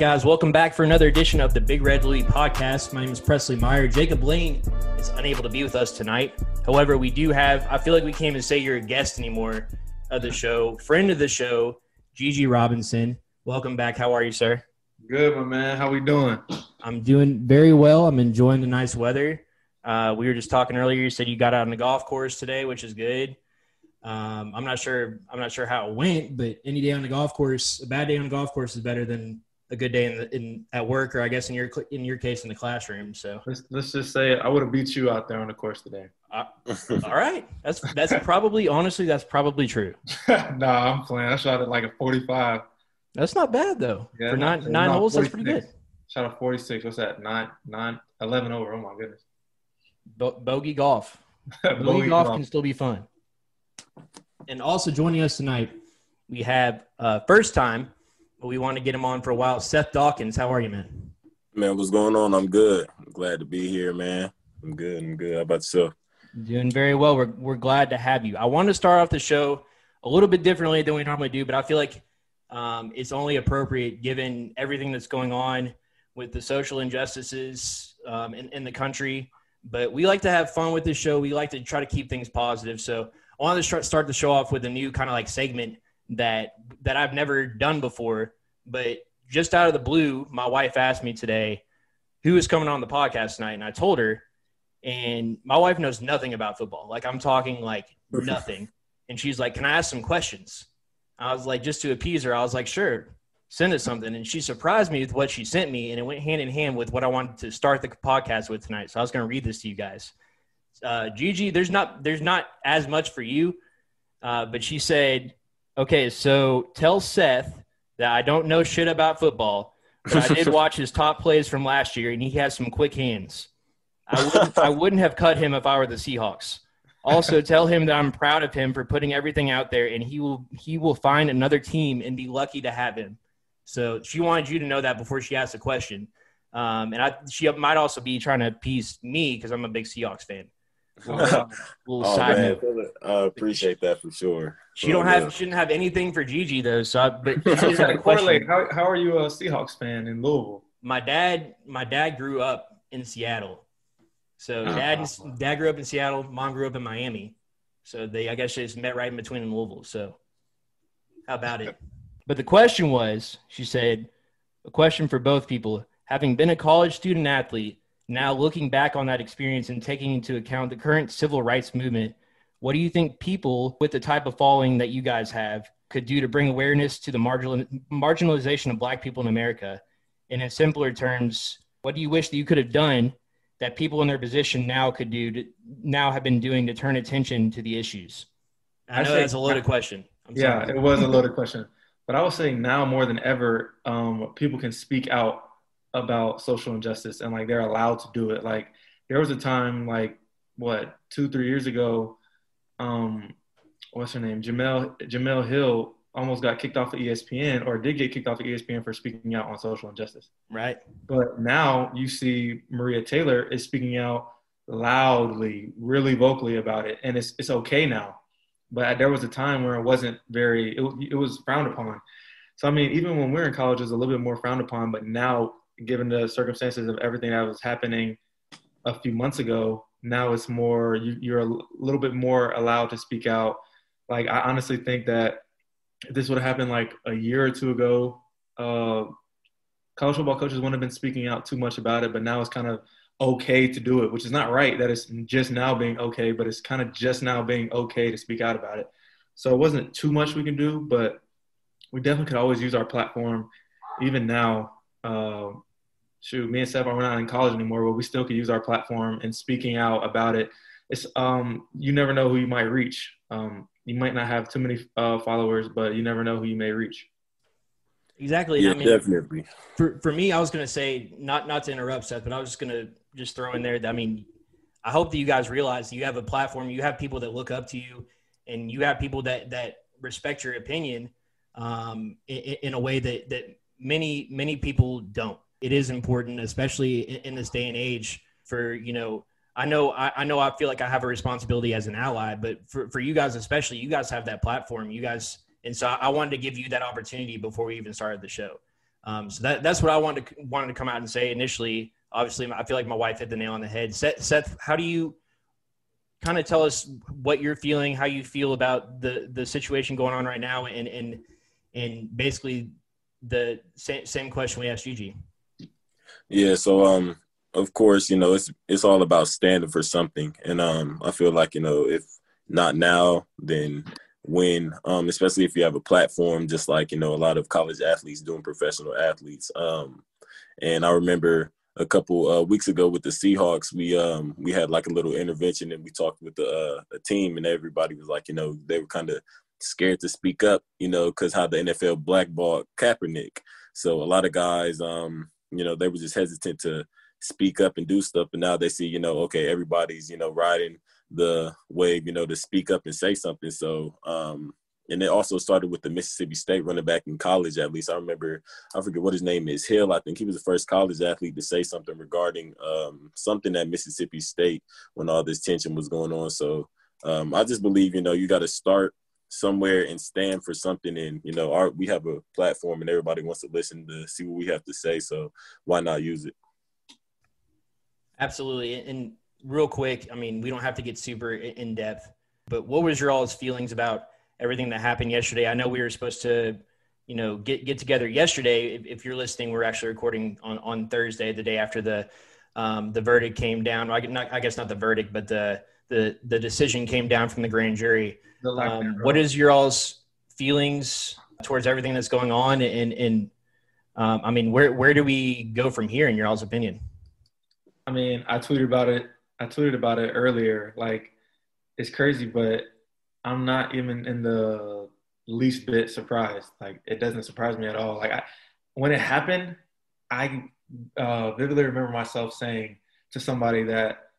Guys, welcome back for another edition of the Big Red Louie podcast. My name is Presley Meyer. Jacob Lane is unable to be with us tonight. However, we do have, I feel like we can't even say you're a guest anymore of the show, friend of the show, Gigi Robinson. Welcome back. How are you, sir? Good, my man. How we doing? I'm doing very well. I'm enjoying the nice weather. Uh, we were just talking earlier. You said you got out on the golf course today, which is good. Um, I'm not sure. I'm not sure how it went, but any day on the golf course, a bad day on the golf course is better than a good day in, the, in at work or I guess in your in your case in the classroom. So let's, let's just say I would have beat you out there on the course today. Uh, all right, that's that's probably honestly that's probably true. nah, I'm playing. I shot at like a 45. That's not bad though. Yeah, For nine nine no, holes, 46. that's pretty good. Shot a 46. What's that? Nine nine 11 over. Oh my goodness. Bo- bogey golf. bogey, bogey golf, golf can still be fun. And also joining us tonight, we have uh, first time we want to get him on for a while. Seth Dawkins, how are you, man? Man, what's going on? I'm good. I'm glad to be here, man. I'm good. I'm good. How about yourself? Doing very well. We're, we're glad to have you. I want to start off the show a little bit differently than we normally do, but I feel like um, it's only appropriate given everything that's going on with the social injustices um, in, in the country. But we like to have fun with this show. We like to try to keep things positive. So I wanted to start the show off with a new kind of like segment that that I've never done before. But just out of the blue, my wife asked me today who is coming on the podcast tonight, and I told her. And my wife knows nothing about football. Like I'm talking like nothing. And she's like, "Can I ask some questions?" I was like, just to appease her, I was like, "Sure." Send us something, and she surprised me with what she sent me, and it went hand in hand with what I wanted to start the podcast with tonight. So I was going to read this to you guys. Uh, Gigi, there's not there's not as much for you, uh, but she said Okay, so tell Seth that I don't know shit about football, but I did watch his top plays from last year, and he has some quick hands. I wouldn't, I wouldn't have cut him if I were the Seahawks. Also, tell him that I'm proud of him for putting everything out there, and he will he will find another team and be lucky to have him. So she wanted you to know that before she asked the question, um, and I, she might also be trying to appease me because I'm a big Seahawks fan. little oh, side man. note. I appreciate that for sure. She don't oh, have shouldn't have anything for Gigi though. So, I, but she's got a question. How, how are you a Seahawks fan in Louisville? My dad, my dad grew up in Seattle. So oh, dad, dad grew up in Seattle. Mom grew up in Miami. So they, I guess, they just met right in between in Louisville. So, how about it? But the question was, she said, a question for both people. Having been a college student athlete, now, looking back on that experience and taking into account the current civil rights movement, what do you think people with the type of following that you guys have could do to bring awareness to the marginal, marginalization of Black people in America? And in simpler terms, what do you wish that you could have done that people in their position now could do to now have been doing to turn attention to the issues? I know I that's a loaded question. I'm yeah, sorry. it was a loaded question. But I was saying now more than ever, um, people can speak out about social injustice and like they're allowed to do it. Like there was a time like what two three years ago, um, what's her name Jemele Jemele Hill almost got kicked off of ESPN or did get kicked off of ESPN for speaking out on social injustice. Right. But now you see Maria Taylor is speaking out loudly, really vocally about it, and it's it's okay now. But there was a time where it wasn't very it, it was frowned upon. So I mean, even when we are in college, it was a little bit more frowned upon. But now given the circumstances of everything that was happening a few months ago, now it's more you, are a little bit more allowed to speak out. Like I honestly think that if this would have happened like a year or two ago, uh, college football coaches wouldn't have been speaking out too much about it. But now it's kind of okay to do it, which is not right that it's just now being okay, but it's kind of just now being okay to speak out about it. So it wasn't too much we can do, but we definitely could always use our platform, even now, uh, shoot, me and Stefan, we're not in college anymore, but we still could use our platform and speaking out about it. It's um, you never know who you might reach. Um, you might not have too many uh, followers, but you never know who you may reach. Exactly. Yeah, I mean, definitely. For for me, I was going to say not not to interrupt Seth, but I was just going to just throw in there. That, I mean, I hope that you guys realize you have a platform, you have people that look up to you, and you have people that that respect your opinion um, in, in a way that that many many people don't it is important, especially in this day and age, for you know. I know, I, I know, I feel like I have a responsibility as an ally, but for, for you guys especially, you guys have that platform. You guys, and so I wanted to give you that opportunity before we even started the show. Um, so that, that's what I wanted to, wanted to come out and say initially. Obviously, I feel like my wife hit the nail on the head. Seth, Seth how do you kind of tell us what you're feeling, how you feel about the the situation going on right now, and and and basically the same same question we asked Gigi. Yeah. So um, of course, you know it's it's all about standing for something, and um, I feel like you know if not now, then when, um, especially if you have a platform, just like you know a lot of college athletes doing professional athletes. Um, and I remember a couple uh, weeks ago with the Seahawks, we um, we had like a little intervention and we talked with the uh, a team, and everybody was like, you know, they were kind of scared to speak up, you know, because how the NFL blackballed Kaepernick. So a lot of guys, um, you know, they were just hesitant to speak up and do stuff. But now they see, you know, okay, everybody's, you know, riding the wave, you know, to speak up and say something. So, um, and it also started with the Mississippi State running back in college. At least I remember, I forget what his name is, Hill. I think he was the first college athlete to say something regarding um, something at Mississippi State when all this tension was going on. So um, I just believe, you know, you got to start somewhere and stand for something. And you know, our we have a platform, and everybody wants to listen to see what we have to say. So why not use it? Absolutely. And real quick, I mean, we don't have to get super in depth, but what was your all's feelings about everything that happened yesterday? I know we were supposed to, you know, get get together yesterday. If, if you're listening, we're actually recording on on Thursday, the day after the um, the verdict came down. I, not, I guess not the verdict, but the the the decision came down from the grand jury. Um, what is your all's feelings towards everything that's going on, and and um, I mean, where where do we go from here, in your all's opinion? I mean, I tweeted about it. I tweeted about it earlier. Like, it's crazy, but I'm not even in the least bit surprised. Like, it doesn't surprise me at all. Like, I, when it happened, I uh, vividly remember myself saying to somebody that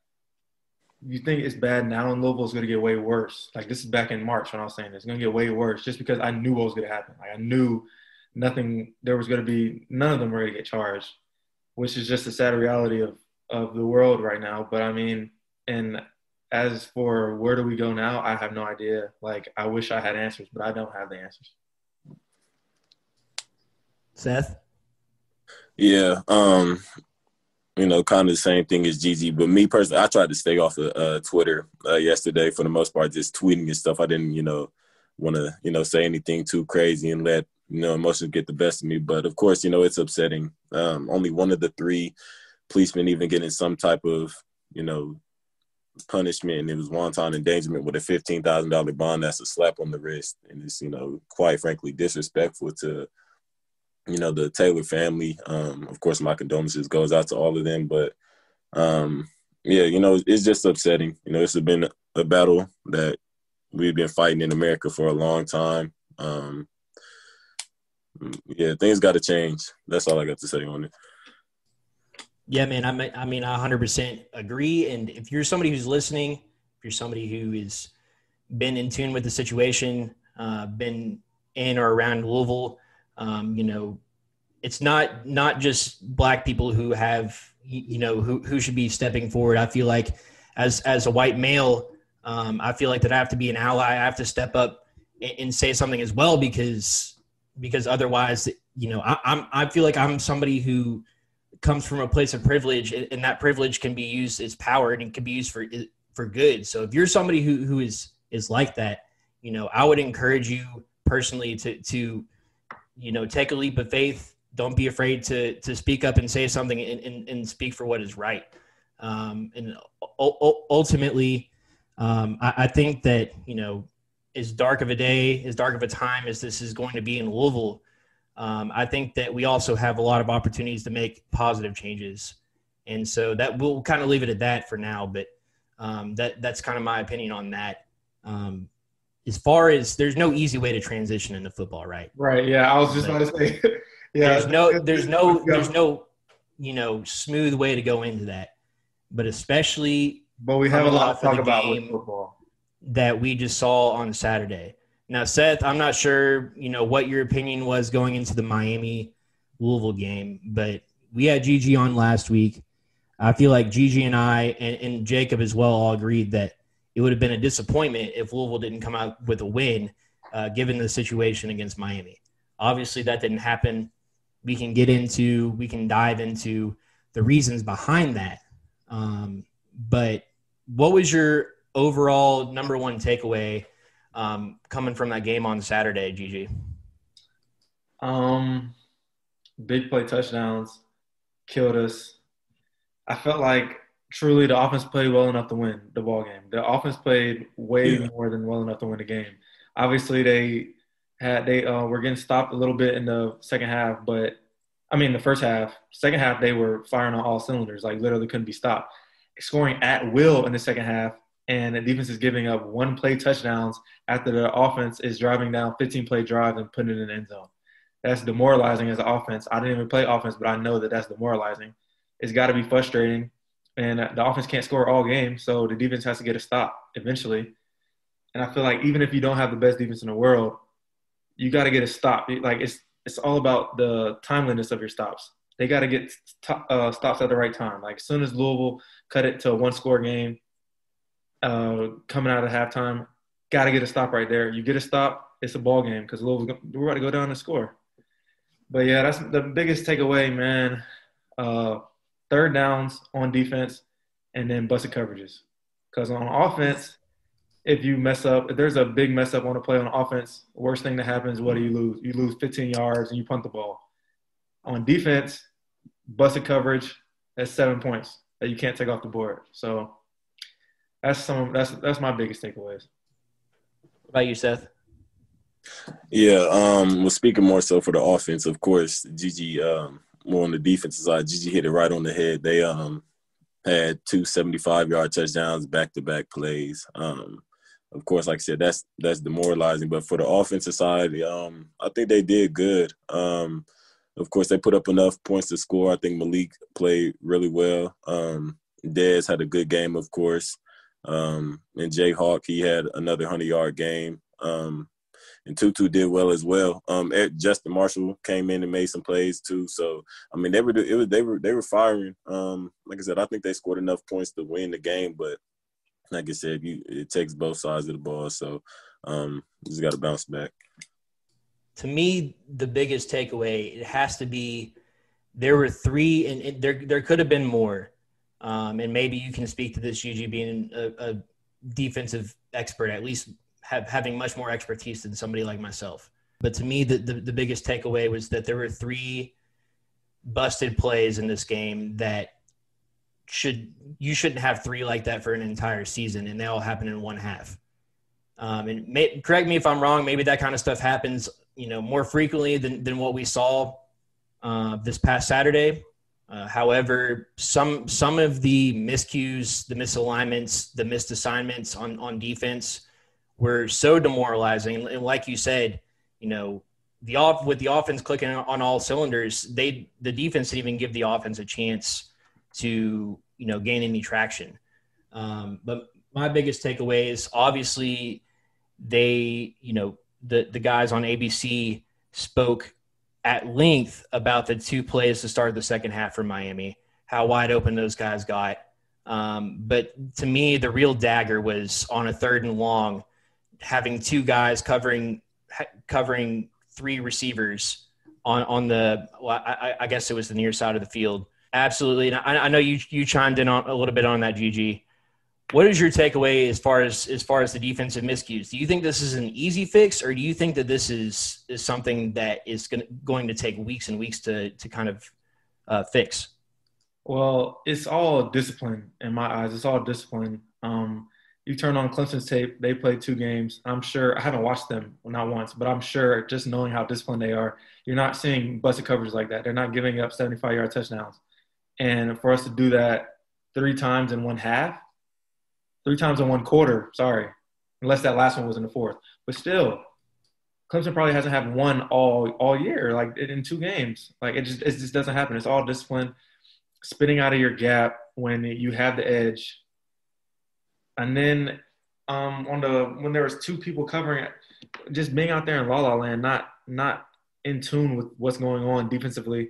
you think it's bad now in Louisville, it's going to get way worse. Like, this is back in March when I was saying this. It's going to get way worse just because I knew what was going to happen. Like, I knew nothing, there was going to be, none of them were going to get charged, which is just a sad reality of of the world right now. But I mean, and as for where do we go now, I have no idea. Like, I wish I had answers, but I don't have the answers. Seth? Yeah. Um, you know, kind of the same thing as Gigi. But me personally, I tried to stay off of uh, Twitter uh, yesterday for the most part, just tweeting and stuff. I didn't, you know, want to, you know, say anything too crazy and let, you know, emotions get the best of me. But of course, you know, it's upsetting. Um, only one of the three policemen even getting some type of, you know, punishment and it was wanton endangerment with a fifteen thousand dollar bond that's a slap on the wrist and it's you know quite frankly disrespectful to you know the Taylor family um of course my condolences goes out to all of them but um yeah you know it's just upsetting you know it's been a battle that we've been fighting in America for a long time um yeah things got to change that's all I got to say on it yeah, man. I mean, I mean, I 100% agree. And if you're somebody who's listening, if you're somebody who has been in tune with the situation, uh, been in or around Louisville, um, you know, it's not not just black people who have you know who who should be stepping forward. I feel like as as a white male, um, I feel like that I have to be an ally. I have to step up and, and say something as well because because otherwise, you know, I, I'm I feel like I'm somebody who comes from a place of privilege and that privilege can be used as power and it can be used for for good so if you're somebody who who is is like that you know i would encourage you personally to to you know take a leap of faith don't be afraid to to speak up and say something and, and, and speak for what is right um, and ultimately um, I, I think that you know as dark of a day as dark of a time as this is going to be in louisville um, I think that we also have a lot of opportunities to make positive changes. And so that we'll kind of leave it at that for now. But um, that that's kind of my opinion on that. As far as there's no easy way to transition into football, right? Right. Yeah, I was just about to say. yeah. There's no. There's no. There's no. You know, smooth way to go into that. But especially. But we have a lot to talk about with football. That we just saw on Saturday. Now, Seth, I'm not sure, you know, what your opinion was going into the Miami Louisville game, but we had Gigi on last week. I feel like Gigi and I and, and Jacob as well all agreed that it would have been a disappointment if Louisville didn't come out with a win, uh, given the situation against Miami. Obviously, that didn't happen. we can get into, we can dive into the reasons behind that. Um, but what was your overall number one takeaway um, coming from that game on Saturday, Gigi? Um, big play touchdowns killed us. I felt like truly the offense played well enough to win the ball game. The offense played way yeah. more than well enough to win the game. Obviously, they had they uh, were getting stopped a little bit in the second half, but I mean the first half. Second half, they were firing on all cylinders, like literally couldn't be stopped. Scoring at will in the second half, and the defense is giving up one play touchdowns after the offense is driving down 15 play drive and putting it in the end zone. That's demoralizing as an offense. I didn't even play offense, but I know that that's demoralizing. It's got to be frustrating, and the offense can't score all game, so the defense has to get a stop eventually. And I feel like even if you don't have the best defense in the world, you got to get a stop. Like it's it's all about the timeliness of your stops. They got to get uh, stops at the right time. Like as soon as Louisville cut it to a one score game, uh, coming out of halftime, got to get a stop right there. You get a stop, it's a ball game because Louisville we're about to go down and score. But yeah, that's the biggest takeaway, man. Uh, third downs on defense, and then busted coverages. Because on offense, if you mess up, if there's a big mess up on a play on offense, worst thing that happens, what do you lose? You lose 15 yards and you punt the ball. On defense, busted coverage, that's seven points that you can't take off the board. So that's some that's that's my biggest takeaways. What about you, Seth? Yeah, um, well, speaking more so for the offense, of course, Gigi, um, more on the defensive side, Gigi hit it right on the head. They um had two 75 yard touchdowns, back to back plays. Um, of course, like I said, that's that's demoralizing. But for the offensive side, um, I think they did good. Um, of course, they put up enough points to score. I think Malik played really well. Um, Dez had a good game, of course. Um, and Jay Hawk, he had another hundred yard game. Um, and Tutu did well as well. Um, Justin Marshall came in and made some plays too. So I mean, they were it was they were they were firing. Um, like I said, I think they scored enough points to win the game, but like I said, you it takes both sides of the ball. So um, just got to bounce back. To me, the biggest takeaway it has to be there were three, and there there could have been more. Um, and maybe you can speak to this, Gigi, being a, a defensive expert, at least have, having much more expertise than somebody like myself. But to me, the, the, the biggest takeaway was that there were three busted plays in this game that should you shouldn't have three like that for an entire season, and they all happen in one half. Um, and may, correct me if I'm wrong. Maybe that kind of stuff happens, you know, more frequently than than what we saw uh, this past Saturday. Uh, however, some some of the miscues, the misalignments, the missed assignments on on defense were so demoralizing. And like you said, you know, the off with the offense clicking on all cylinders, they the defense didn't even give the offense a chance to you know gain any traction. Um, but my biggest takeaway is obviously they you know the the guys on ABC spoke at length about the two plays to start the second half for Miami, how wide open those guys got. Um, but to me, the real dagger was on a third and long having two guys covering covering three receivers on on the well, I, I, guess it was the near side of the field. Absolutely, and I, I, know you you chimed in on a little bit on that, Gigi. What is your takeaway as far as as far as the defensive miscues? Do you think this is an easy fix, or do you think that this is is something that is going going to take weeks and weeks to to kind of uh, fix? Well, it's all discipline in my eyes. It's all discipline. Um, you turn on Clemson's tape, they played two games. I'm sure I haven't watched them not once, but I'm sure just knowing how disciplined they are, you're not seeing busted coverage like that. They're not giving up 75 yard touchdowns. And for us to do that three times in one half, three times in one quarter, sorry, unless that last one was in the fourth. But still, Clemson probably hasn't had one all all year, like in two games. Like it just it just doesn't happen. It's all discipline, spitting out of your gap when you have the edge and then um, on the when there was two people covering it, just being out there in La La Land, not not in tune with what's going on defensively.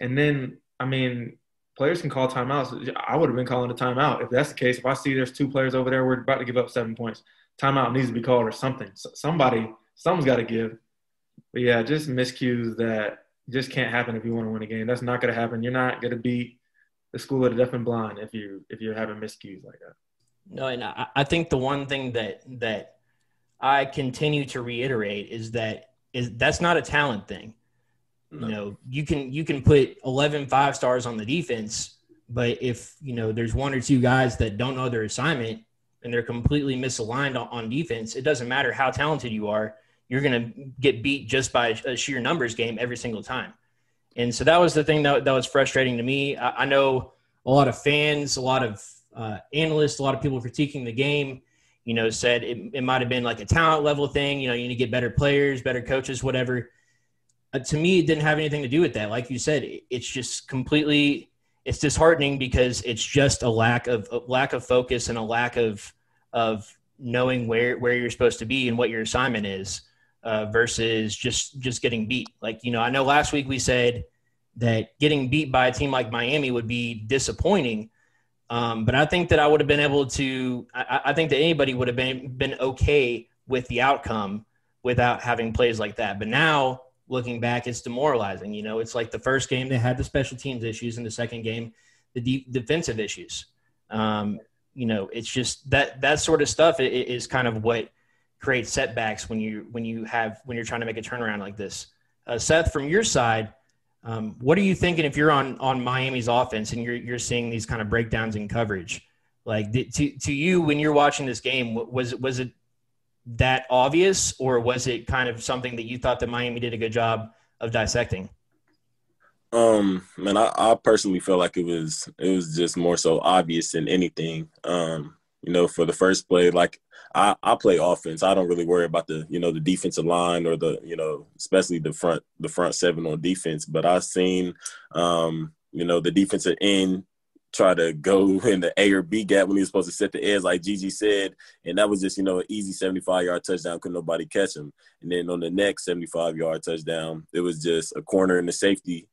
And then, I mean, players can call timeouts. I would have been calling a timeout if that's the case. If I see there's two players over there, we're about to give up seven points. Timeout needs to be called or something. So somebody, someone's got to give. But yeah, just miscues that just can't happen if you want to win a game. That's not going to happen. You're not going to beat the school of the deaf and blind if you if you're having miscues like that. No, and I, I think the one thing that that I continue to reiterate is that is that's not a talent thing. No. You know, you can you can put 11 five stars on the defense, but if you know there's one or two guys that don't know their assignment and they're completely misaligned on, on defense, it doesn't matter how talented you are you're going to get beat just by a sheer numbers game every single time. And so that was the thing that, that was frustrating to me. I, I know a lot of fans, a lot of uh, analysts, a lot of people critiquing the game, you know, said it, it might have been like a talent level thing. You know, you need to get better players, better coaches, whatever. Uh, to me, it didn't have anything to do with that. Like you said, it, it's just completely, it's disheartening because it's just a lack of a lack of focus and a lack of of knowing where where you're supposed to be and what your assignment is uh, versus just just getting beat. Like you know, I know last week we said that getting beat by a team like Miami would be disappointing, um, but I think that I would have been able to. I, I think that anybody would have been been okay with the outcome without having plays like that. But now looking back, it's demoralizing. You know, it's like the first game they had the special teams issues, and the second game the de- defensive issues. Um, you know, it's just that that sort of stuff is kind of what creates setbacks when you when you have when you're trying to make a turnaround like this. Uh, Seth, from your side, um, what are you thinking if you're on on Miami's offense and you're you're seeing these kind of breakdowns in coverage? Like to to you when you're watching this game, was was it that obvious, or was it kind of something that you thought that Miami did a good job of dissecting? Um, man, I, I personally felt like it was it was just more so obvious than anything. Um, you know, for the first play, like I, I play offense. I don't really worry about the you know the defensive line or the you know especially the front the front seven on defense. But I've seen um, you know the defensive end try to go in the A or B gap when he was supposed to set the edge, like Gigi said, and that was just you know an easy 75 yard touchdown. Couldn't nobody catch him? And then on the next 75 yard touchdown, it was just a corner in the safety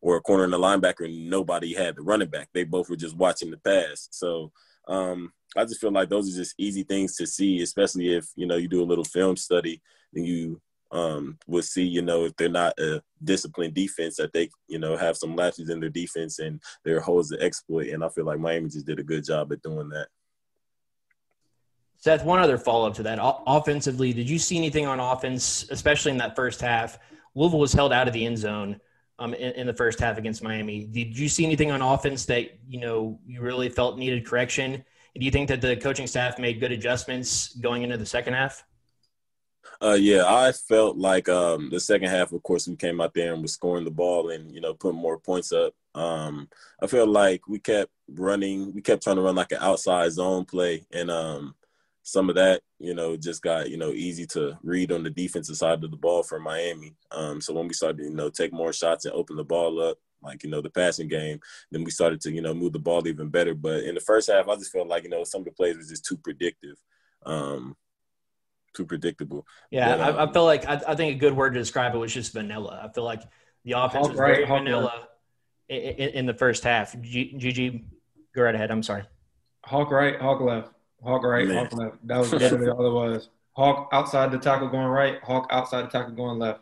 or a corner in the linebacker, and nobody had the running back. They both were just watching the pass. So um, I just feel like those are just easy things to see, especially if you know you do a little film study and you um, will see, you know, if they're not a disciplined defense, that they, you know, have some latches in their defense and their holes to exploit. And I feel like Miami just did a good job at doing that. Seth, one other follow up to that. O- offensively, did you see anything on offense, especially in that first half? Louisville was held out of the end zone um, in, in, the first half against Miami. Did you see anything on offense that you know you really felt needed correction? Do you think that the coaching staff made good adjustments going into the second half? Uh, yeah, I felt like um, the second half, of course, we came out there and was scoring the ball and you know putting more points up. Um, I felt like we kept running, we kept trying to run like an outside zone play, and um, some of that, you know, just got you know easy to read on the defensive side of the ball for Miami. Um, so when we started, you know, take more shots and open the ball up, like you know the passing game. Then we started to you know move the ball even better. But in the first half, I just felt like you know some of the plays was just too predictive, um, too predictable. Yeah, but, um, I, I, feel like I, I, think a good word to describe it was just vanilla. I feel like the offense was very vanilla in, in, in, the first half. GG, go right ahead. I'm sorry. Hawk right, Hawk left. Hawk right, Man. Hawk left. That was literally all it was. Hawk outside the tackle going right, Hawk outside the tackle going left.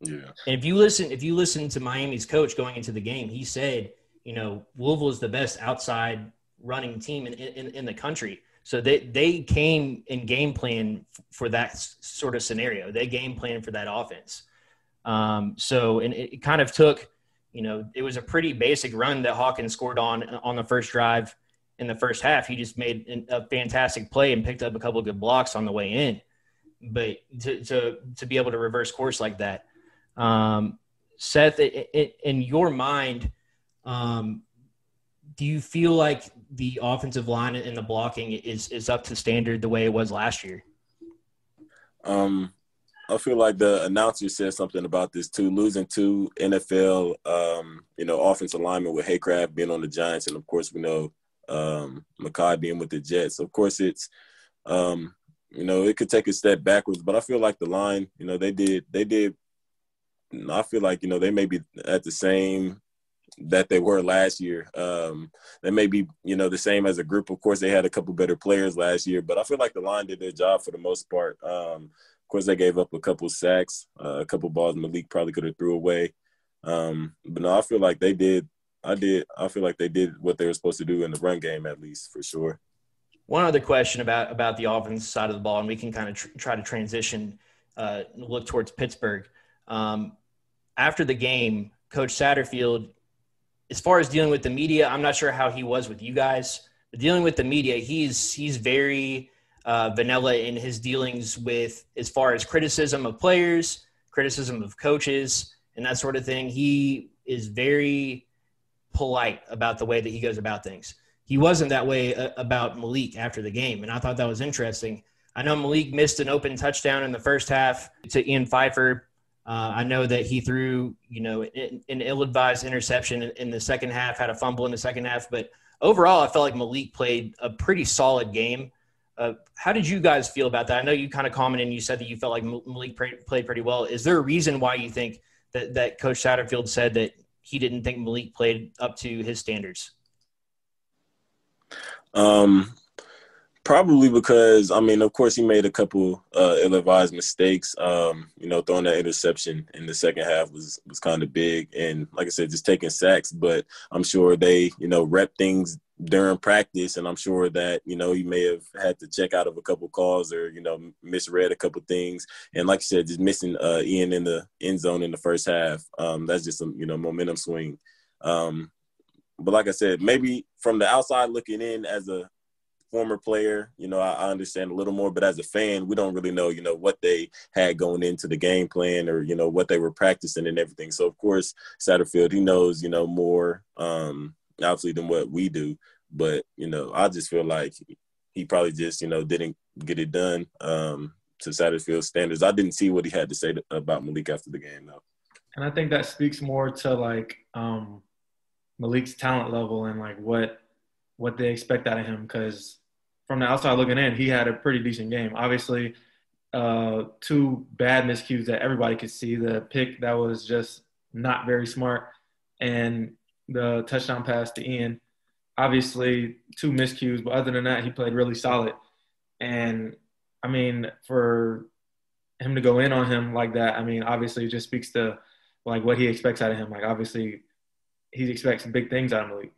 Yeah. And if you listen, if you listen to Miami's coach going into the game, he said, you know, Louisville is the best outside running team in, in, in the country. So they, they came in game plan for that sort of scenario. They game plan for that offense. Um, so, and it kind of took, you know, it was a pretty basic run that Hawkins scored on on the first drive in the first half. He just made a fantastic play and picked up a couple of good blocks on the way in. But to, to, to be able to reverse course like that, um, Seth, in your mind, um, do you feel like the offensive line and the blocking is is up to standard the way it was last year? Um, I feel like the announcer said something about this too. Losing two NFL, um, you know, offensive linemen with Haycraft being on the Giants, and of course we know um, Mekhi being with the Jets. Of course, it's um, you know it could take a step backwards, but I feel like the line, you know, they did they did I feel like you know they may be at the same that they were last year. Um, they may be you know the same as a group. Of course, they had a couple better players last year, but I feel like the line did their job for the most part. Um, of course, they gave up a couple sacks, uh, a couple balls Malik probably could have threw away. Um, but no, I feel like they did. I did. I feel like they did what they were supposed to do in the run game, at least for sure. One other question about about the offense side of the ball, and we can kind of tr- try to transition, uh, look towards Pittsburgh. Um, after the game, Coach Satterfield, as far as dealing with the media, I'm not sure how he was with you guys, but dealing with the media, he's he's very uh, vanilla in his dealings with as far as criticism of players, criticism of coaches, and that sort of thing. He is very polite about the way that he goes about things. He wasn't that way uh, about Malik after the game, and I thought that was interesting. I know Malik missed an open touchdown in the first half to Ean Pfeifer. Uh, I know that he threw, you know, an ill-advised interception in the second half, had a fumble in the second half, but overall, I felt like Malik played a pretty solid game. Uh, how did you guys feel about that? I know you kind of commented and you said that you felt like Malik played pretty well. Is there a reason why you think that, that Coach Satterfield said that he didn't think Malik played up to his standards? Um, Probably because I mean, of course, he made a couple uh, ill-advised mistakes. Um, you know, throwing that interception in the second half was was kind of big, and like I said, just taking sacks. But I'm sure they, you know, rep things during practice, and I'm sure that you know he may have had to check out of a couple calls or you know misread a couple things. And like I said, just missing uh, Ean in the end zone in the first half. Um, that's just a you know momentum swing. Um, but like I said, maybe from the outside looking in as a former player, you know, I, I, understand a little more, but as a fan, we don't really know, you know, what they had going into the game plan or, you know, what they were practicing and everything. So of course, Satterfield, he knows, you know, more um obviously than what we do. But, you know, I just feel like he probably just, you know, didn't get it done um to Satterfield standards. I didn't see what he had to say to, about Malik after the game though. And I think that speaks more to like um Malik's talent level and like what what they expect out of him because from the outside looking in, he had a pretty decent game. Obviously, uh, two bad miscues that everybody could see. The pick that was just not very smart, and the touchdown pass to Ean. Obviously, two miscues, but other than that, he played really solid. And I mean, for him to go in on him like that, I mean, obviously, it just speaks to like what he expects out of him. Like, obviously, he expects big things out of Malik.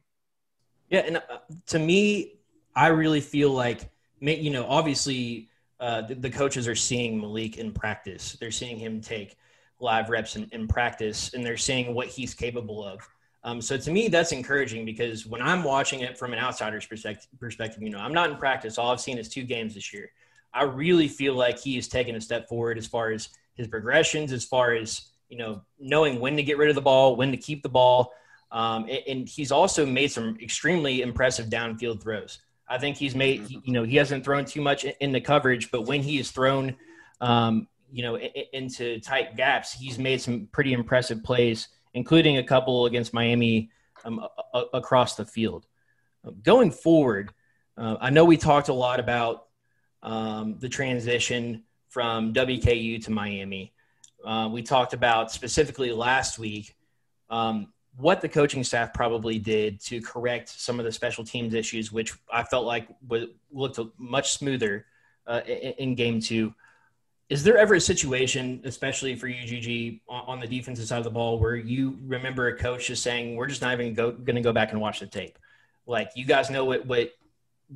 Yeah, and uh, to me, I really feel like you know, obviously, uh, the, the, coaches are seeing Malik in practice. They're seeing him take live reps in, in practice, and they're seeing what he's capable of. Um, so to me, that's encouraging because when I'm watching it from an outsider's perspective, perspective, you know, I'm not in practice. All I've seen is two games this year. I really feel like he has taken a step forward as far as his progressions, as far as you know, knowing when to get rid of the ball, when to keep the ball. Um, and he's also made some extremely impressive downfield throws. I think he's made, you know, he hasn't thrown too much in the coverage, but when he is thrown, um, you know, into tight gaps, he's made some pretty impressive plays, including a couple against Miami um, across the field. Going forward, uh, I know we talked a lot about um, the transition from WKU to Miami. Uh, we talked about specifically last week um, what the coaching staff probably did to correct some of the special teams issues, which I felt like was, looked much smoother uh, in, in, game two. Is there ever a situation, especially for UGG on, on the defensive side of the ball, where you remember a coach just saying, "We're just not even going to go back and watch the tape"? Like you guys know what what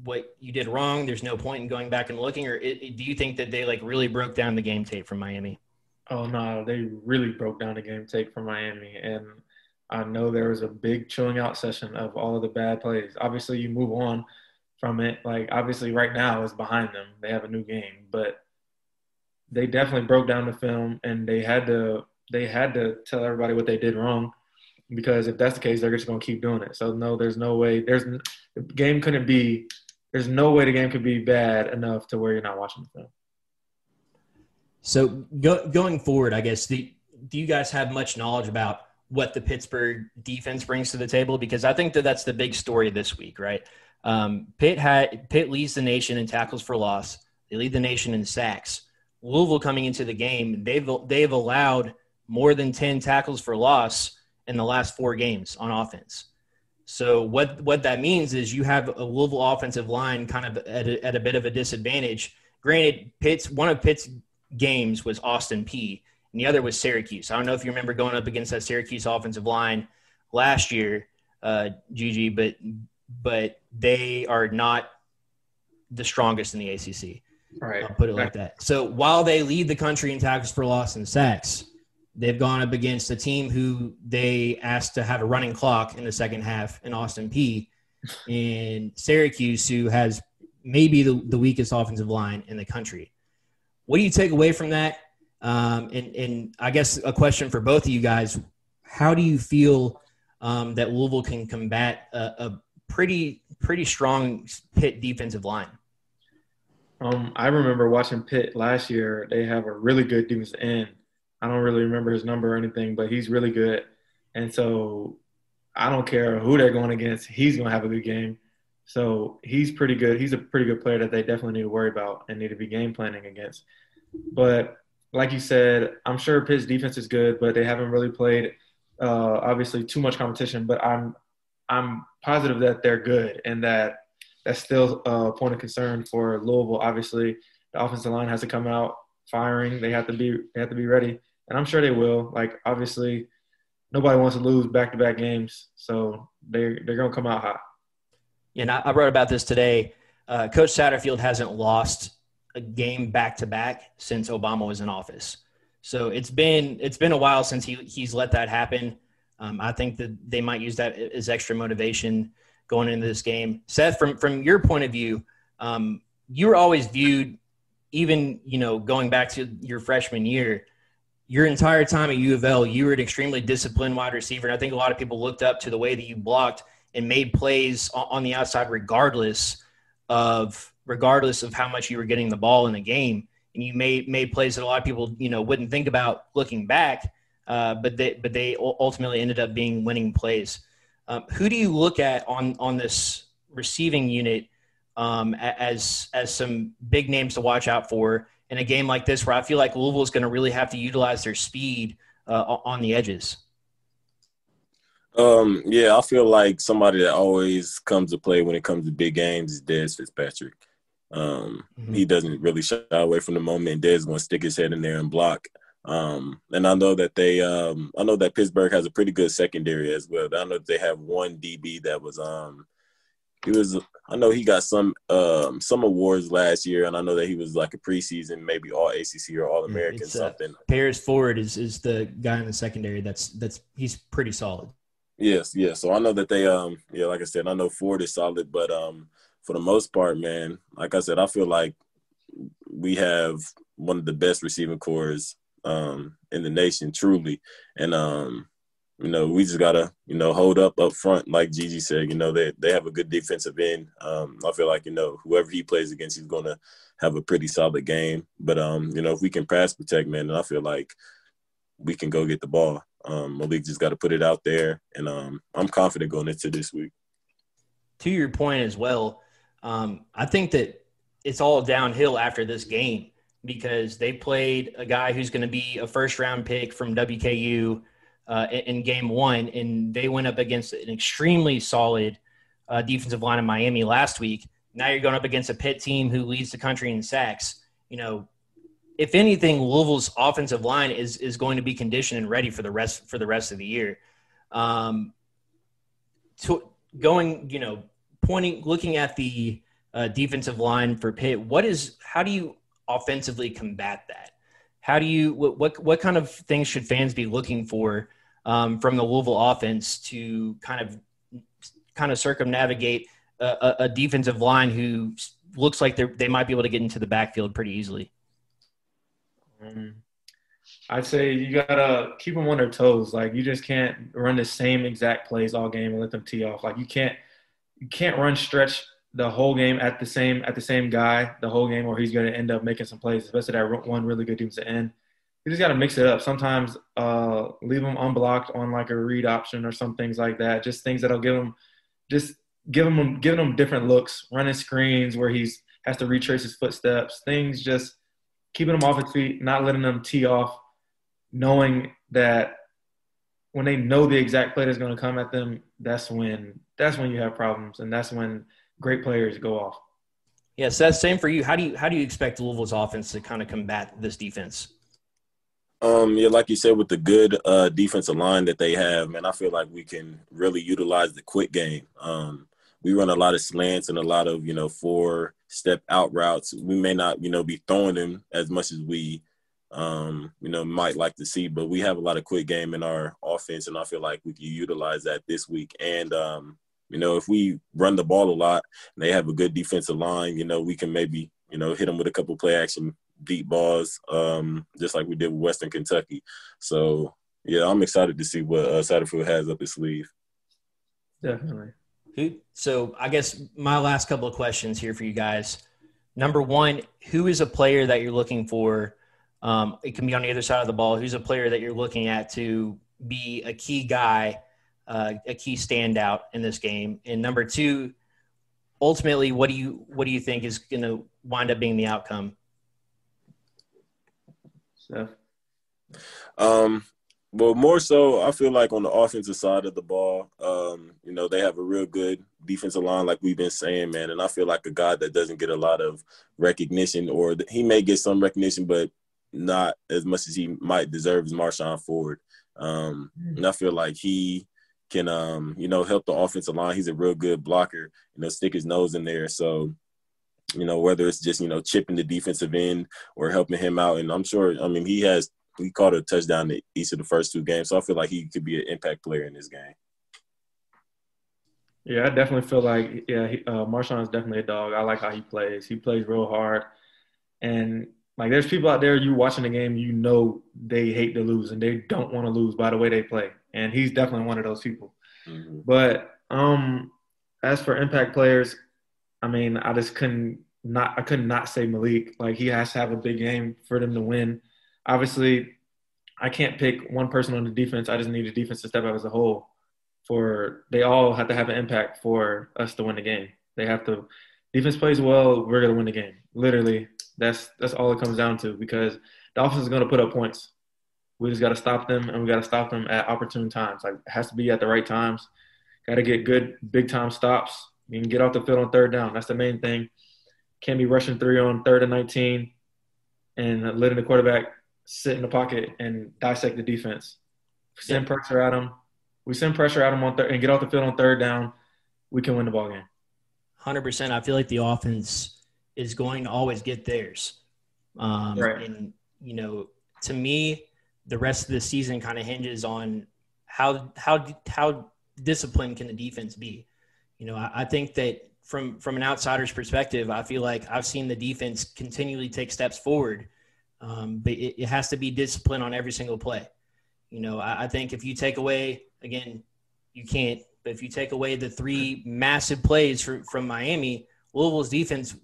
what you did wrong. There's no point in going back and looking. Or it, do you think that they like really broke down the game tape from Miami? Oh no, they really broke down the game tape from Miami, and I know there was a big chilling out session of all of the bad plays. Obviously, you move on from it. Like, obviously, right now is behind them. They have a new game, but they definitely broke down the film, and they had to they had to tell everybody what they did wrong, because if that's the case, they're just gonna keep doing it. So no, there's no way. There's the game couldn't be. There's no way the game could be bad enough to where you're not watching the film. So go, going forward, I guess the, do you guys have much knowledge about what the Pittsburgh defense brings to the table because I think that that's the big story this week, right? Um, Pitt had Pitt leads the nation in tackles for loss. They lead the nation in sacks. Louisville coming into the game, they've they've allowed more than ten tackles for loss in the last four games on offense. So what what that means is you have a Louisville offensive line kind of at a, at a bit of a disadvantage. Granted, Pitt's one of Pitt's games was Austin Peay and the other was Syracuse. I don't know if you remember going up against that Syracuse offensive line last year, uh, Gigi, but but they are not the strongest in the ACC. Right. I'll put it like that. So while they lead the country in tackles for loss and sacks, they've gone up against a team who they asked to have a running clock in the second half in Austin Peay and Syracuse, who has maybe the, the weakest offensive line in the country. What do you take away from that? Um, and, and I guess a question for both of you guys: How do you feel um, that Louisville can combat a, a pretty pretty strong Pitt defensive line? Um, I remember watching Pitt last year. They have a really good defensive end. I don't really remember his number or anything, but he's really good. And so I don't care who they're going against. He's going to have a good game. So he's pretty good. He's a pretty good player that they definitely need to worry about and need to be game planning against. But like you said, I'm sure Pitt's defense is good, but they haven't really played uh, obviously too much competition. But I'm I'm positive that they're good and that that's still a point of concern for Louisville. Obviously, the offensive line has to come out firing. They have to be they have to be ready, and I'm sure they will. Like obviously, nobody wants to lose back to back games, so they they're gonna come out hot. And I, I wrote about this today. Uh, Coach Satterfield hasn't lost a game back to back since Obama was in office. So it's been it's been a while since he he's let that happen. Um, I think that they might use that as extra motivation going into this game. Seth, from from your point of view, um, you were always viewed, even you know going back to your freshman year, your entire time at U of L, you were an extremely disciplined wide receiver, and I think a lot of people looked up to the way that you blocked and made plays on the outside, regardless of regardless of how much you were getting the ball in the game. And you made made plays that a lot of people you know wouldn't think about looking back, uh, but they but they ultimately ended up being winning plays. Um, who do you look at on on this receiving unit um, as as some big names to watch out for in a game like this, where I feel like Louisville is going to really have to utilize their speed uh, on the edges? Um, yeah, I feel like somebody that always comes to play when it comes to big games is Dez Fitzpatrick. Um, mm-hmm. He doesn't really shy away from the moment. Dez going to stick his head in there and block. Um, and I know that they, um, I know that Pittsburgh has a pretty good secondary as well. I know they have one DB that was, um, he was, I know he got some, um, some awards last year, and I know that he was like a preseason, maybe All ACC or All American uh, something. Uh, Paris Ford is is the guy in the secondary. That's that's he's pretty solid. Yes, yes. So I know that they, um, yeah, like I said, I know Ford is solid, but um, for the most part, man, like I said, I feel like we have one of the best receiving corps um, in the nation, truly. And um, you know, we just gotta, you know, hold up up front, like Gigi said. You know, they they have a good defensive end. Um, I feel like you know whoever he plays against, he's gonna have a pretty solid game. But um, you know, if we can pass protect, man, then I feel like we can go get the ball. Um, Malik just got to put it out there, and um, I'm confident going into this week. To your point as well, um, I think that it's all downhill after this game because they played a guy who's going to be a first round pick from WKU uh, in, game one, and they went up against an extremely solid uh, defensive line in Miami last week. Now you're going up against a Pitt team who leads the country in sacks. You know, if anything, Louisville's offensive line is is going to be conditioned and ready for the rest for the rest of the year. Um, to going, you know, pointing, looking at the uh, defensive line for Pitt, what is how do you offensively combat that? How do you what what, what kind of things should fans be looking for um, from the Louisville offense to kind of kind of circumnavigate a, a defensive line who looks like they they might be able to get into the backfield pretty easily? Um, I'd say you gotta keep them on their toes. Like you just can't run the same exact plays all game and let them tee off. Like you can't you can't run stretch the whole game at the same at the same guy the whole game, or he's going to end up making some plays, especially that one really good defensive end. You just got to mix it up. Sometimes uh, leave them unblocked on like a read option or some things like that. Just things that'll give them, just give them giving them different looks, running screens where he's has to retrace his footsteps. Things just keeping them off his feet, not letting them tee off, knowing that when they know the exact play that's going to come at them, that's when that's when you have problems, and that's when great players go off. Yes, that's same for you. How do you how do you expect Louisville's offense to kind of combat this defense? Um, yeah, like you said, with the good uh, defensive line that they have, man, I feel like we can really utilize the quick game. Um, we run a lot of slants and a lot of you know four step out routes. We may not you know be throwing them as much as we um, you know might like to see, but we have a lot of quick game in our offense, and I feel like we can utilize that this week. And um, you know, if we run the ball a lot, and they have a good defensive line, you know, we can maybe you know hit them with a couple play action deep balls, um, just like we did with Western Kentucky. So yeah, I'm excited to see what uh, Satterfield has up his sleeve. Definitely. So I guess my last couple of questions here for you guys. Number one, who is a player that you're looking for? Um, it can be on the other side of the ball. Who's a player that you're looking at to be a key guy, uh, a key standout in this game? And number two, ultimately, what do you what do you think is going to wind up being the outcome? So, Um, well, more so, I feel like on the offensive side of the ball, um, you know, they have a real good defensive line, like we've been saying, man. And I feel like a guy that doesn't get a lot of recognition, or he may get some recognition, but not as much as he might deserve, is Marshon Ford. Um, mm. and I feel like he can, um, you know, help the offensive line. He's a real good blocker, you know, stick his nose in there. So, you know, whether it's just, you know, chipping the defensive end or helping him out. And I'm sure, I mean, he has, he caught a touchdown in each of the first two games. So I feel like he could be an impact player in this game. Yeah, I definitely feel like, yeah, he, uh, Marshon is definitely a dog. I like how he plays. He plays real hard. And, like, there's people out there, you watching the game, you know they hate to lose and they don't want to lose by the way they play. And he's definitely one of those people. Mm-hmm. But um, as for impact players, I mean, I just couldn't not I could not say Malik. Like he has to have a big game for them to win. Obviously, I can't pick one person on the defense. I just need the defense to step up as a whole. For they all have to have an impact for us to win the game. They have to defense plays well, we're gonna win the game. Literally, that's that's all it comes down to because the offense is gonna put up points. We just gotta stop them and we gotta stop them at opportune times. Like it has to be at the right times. Gotta get good big time stops you can get off the field on third down. That's the main thing. Can't be rushing three on third and 19 and letting the quarterback sit in the pocket and dissect the defense. Send pressure at them. We send pressure at them on third and get off the field on third down. We can win the ball game. Hundred percent. I feel like the offense is going to always get theirs. Um, right. And you know, to me, the rest of the season kind of hinges on how how how disciplined can the defense be. You know, I, I think that from from an outsider's perspective, I feel like I've seen the defense continually take steps forward, um, but it, it, has to be discipline on every single play. You know, I, I, think if you take away again, you can't. But if you take away the three massive plays for, from Miami, Louisville's defense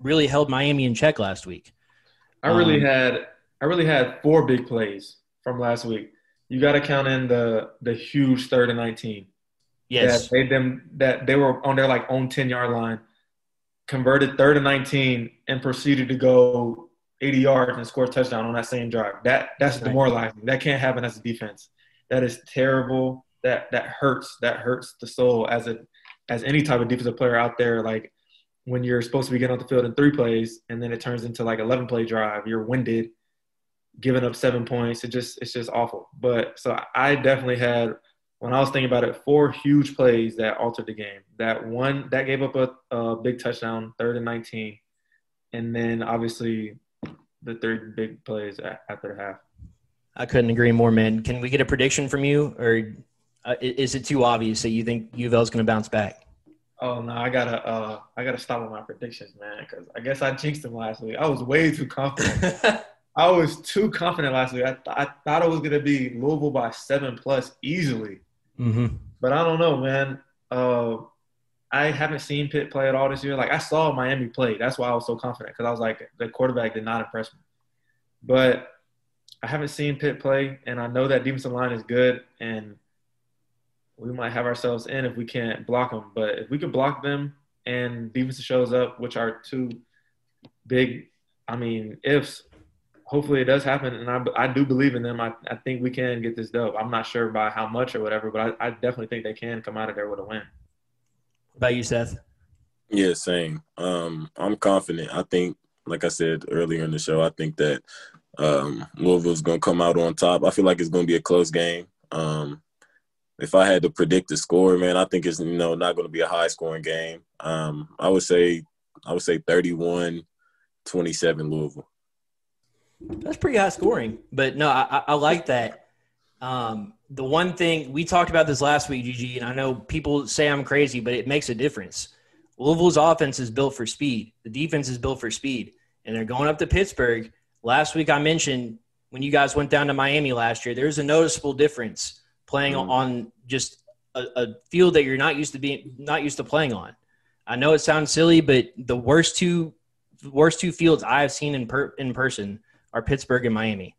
really held Miami in check last week. I really um, had I really had four big plays from last week. You got to count in the the huge third and nineteen. Yes. That made them that they were on their like own 10 yard line, converted third and 19, and proceeded to go 80 yards and score a touchdown on that same drive. That that's demoralizing. That can't happen as a defense. That is terrible. That that hurts. That hurts the soul as a as any type of defensive player out there. Like when you're supposed to be getting off the field in three plays and then it turns into like 11 play drive, you're winded, giving up seven points. It just it's just awful. But so I definitely had when I was thinking about it, four huge plays that altered the game. That one that gave up a, a big touchdown, third and 19, and then obviously the third big plays after the half. I couldn't agree more, man. Can we get a prediction from you, or uh, is it too obvious that you think U of L is going to bounce back? Oh no, I gotta uh, I gotta stop with my predictions, man, because I guess I jinxed them last week. I was way too confident. I was too confident last week. I, th- I thought it was gonna be Louisville by seven plus easily. Mm-hmm. But I don't know, man. Uh, I haven't seen Pitt play at all this year. Like I saw Miami play. That's why I was so confident because I was like, the quarterback did not impress me. But I haven't seen Pitt play, and I know that defensive line is good, and we might have ourselves in if we can't block them. But if we can block them and defense shows up, which are two big, I mean, ifs, hopefully it does happen, and I, I do believe in them. I, I think we can get this dub. I'm not sure by how much or whatever, but I, I definitely think they can come out of there with a win. What about you, Seth? Yeah, same. Um, I'm confident. I think, like I said earlier in the show, I think that um, Louisville's going to come out on top. I feel like it's going to be a close game. Um, if I had to predict the score, man, I think it's you know not going to be a high scoring game. Um, I would say I would say 31 27 Louisville. That's pretty high scoring, but no, I, I like that. Um, the one thing we talked about this last week, GG, and I know people say I'm crazy, but it makes a difference. Louisville's offense is built for speed. The defense is built for speed, and they're going up to Pittsburgh. Last week, I mentioned when you guys went down to Miami last year, there's a noticeable difference playing mm. on just a, a, field that you're not used to being not used to playing on. I know it sounds silly, but the worst two worst two fields I've seen in per, in person are Pittsburgh and Miami.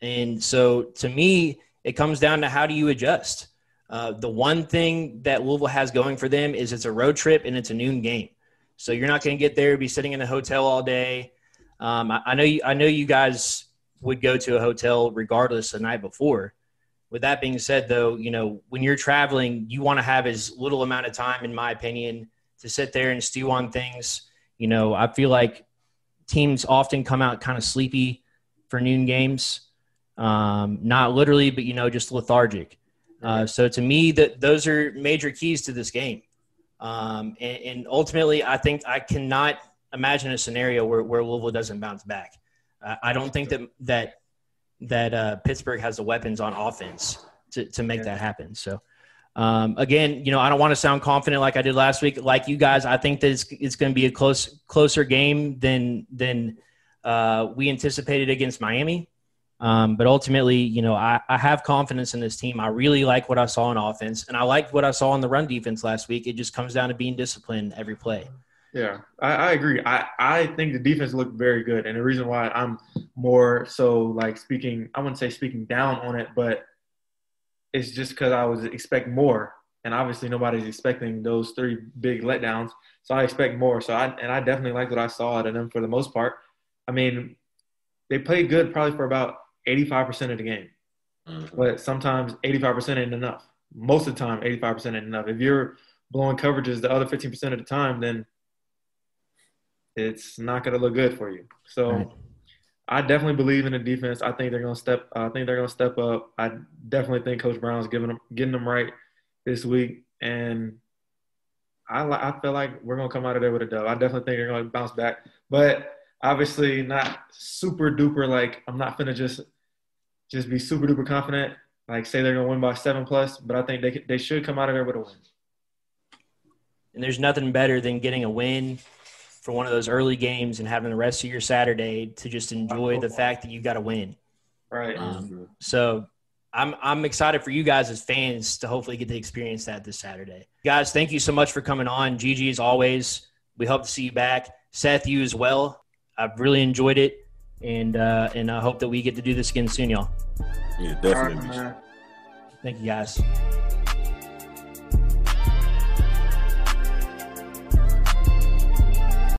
And so to me, it comes down to how do you adjust. Uh, the one thing that Louisville has going for them is it's a road trip and it's a noon game. So you're not going to get there, be sitting in a hotel all day. Um, I, I, know you, I know you guys would go to a hotel regardless the night before. With that being said, though, you know when you're traveling, you want to have as little amount of time, in my opinion, to sit there and stew on things. You know, I feel like teams often come out kind of sleepy for noon games. Um, not literally, but you know, just lethargic. Uh, so to me, that those are major keys to this game. Um, and, and, ultimately, I think I cannot imagine a scenario where, where Louisville doesn't bounce back. Uh, I don't think that that that uh, Pittsburgh has the weapons on offense to to make that happen. So. Um, again, you know, I don't want to sound confident like I did last week. Like you guys, I think that it's, it's going to be a close, closer game than than uh, we anticipated against Miami. Um, but ultimately, you know, I, I have confidence in this team. I really like what I saw in offense, and I liked what I saw in the run defense last week. It just comes down to being disciplined every play. Yeah, I, I, agree. I, I think the defense looked very good. And the reason why I'm more so like speaking, I wouldn't say speaking down on it, but it's just because I was expecting more. And obviously nobody's expecting those three big letdowns. So I expect more. So I and I definitely like what I saw out of them for the most part. I mean, they played good probably for about 85% of the game. Mm-hmm. But sometimes 85% ain't enough. Most of the time, 85% ain't enough. If you're blowing coverages the other 15% of the time, then it's not going to look good for you. So right. I definitely believe in the defense. I think they're going to step. I think they're going to step up. I definitely think Coach Brown's giving them getting them right this week, and I I feel like we're going to come out of there with a dub. I definitely think they're going to bounce back, but obviously not super duper. Like I'm not gonna just just be super duper confident. Like say they're going to win by seven plus, but I think they they should come out of there with a win. And there's nothing better than getting a win for one of those early games and having the rest of your Saturday to just enjoy the fact that you got to win. Right. Um, so I'm I'm excited for you guys as fans to hopefully get to experience that this Saturday. Guys, thank you so much for coming on. GG as always. We hope to see you back. Seth, you as well. I've really enjoyed it, and uh, and I hope that we get to do this again soon, y'all. Yeah, definitely. Thank you, guys.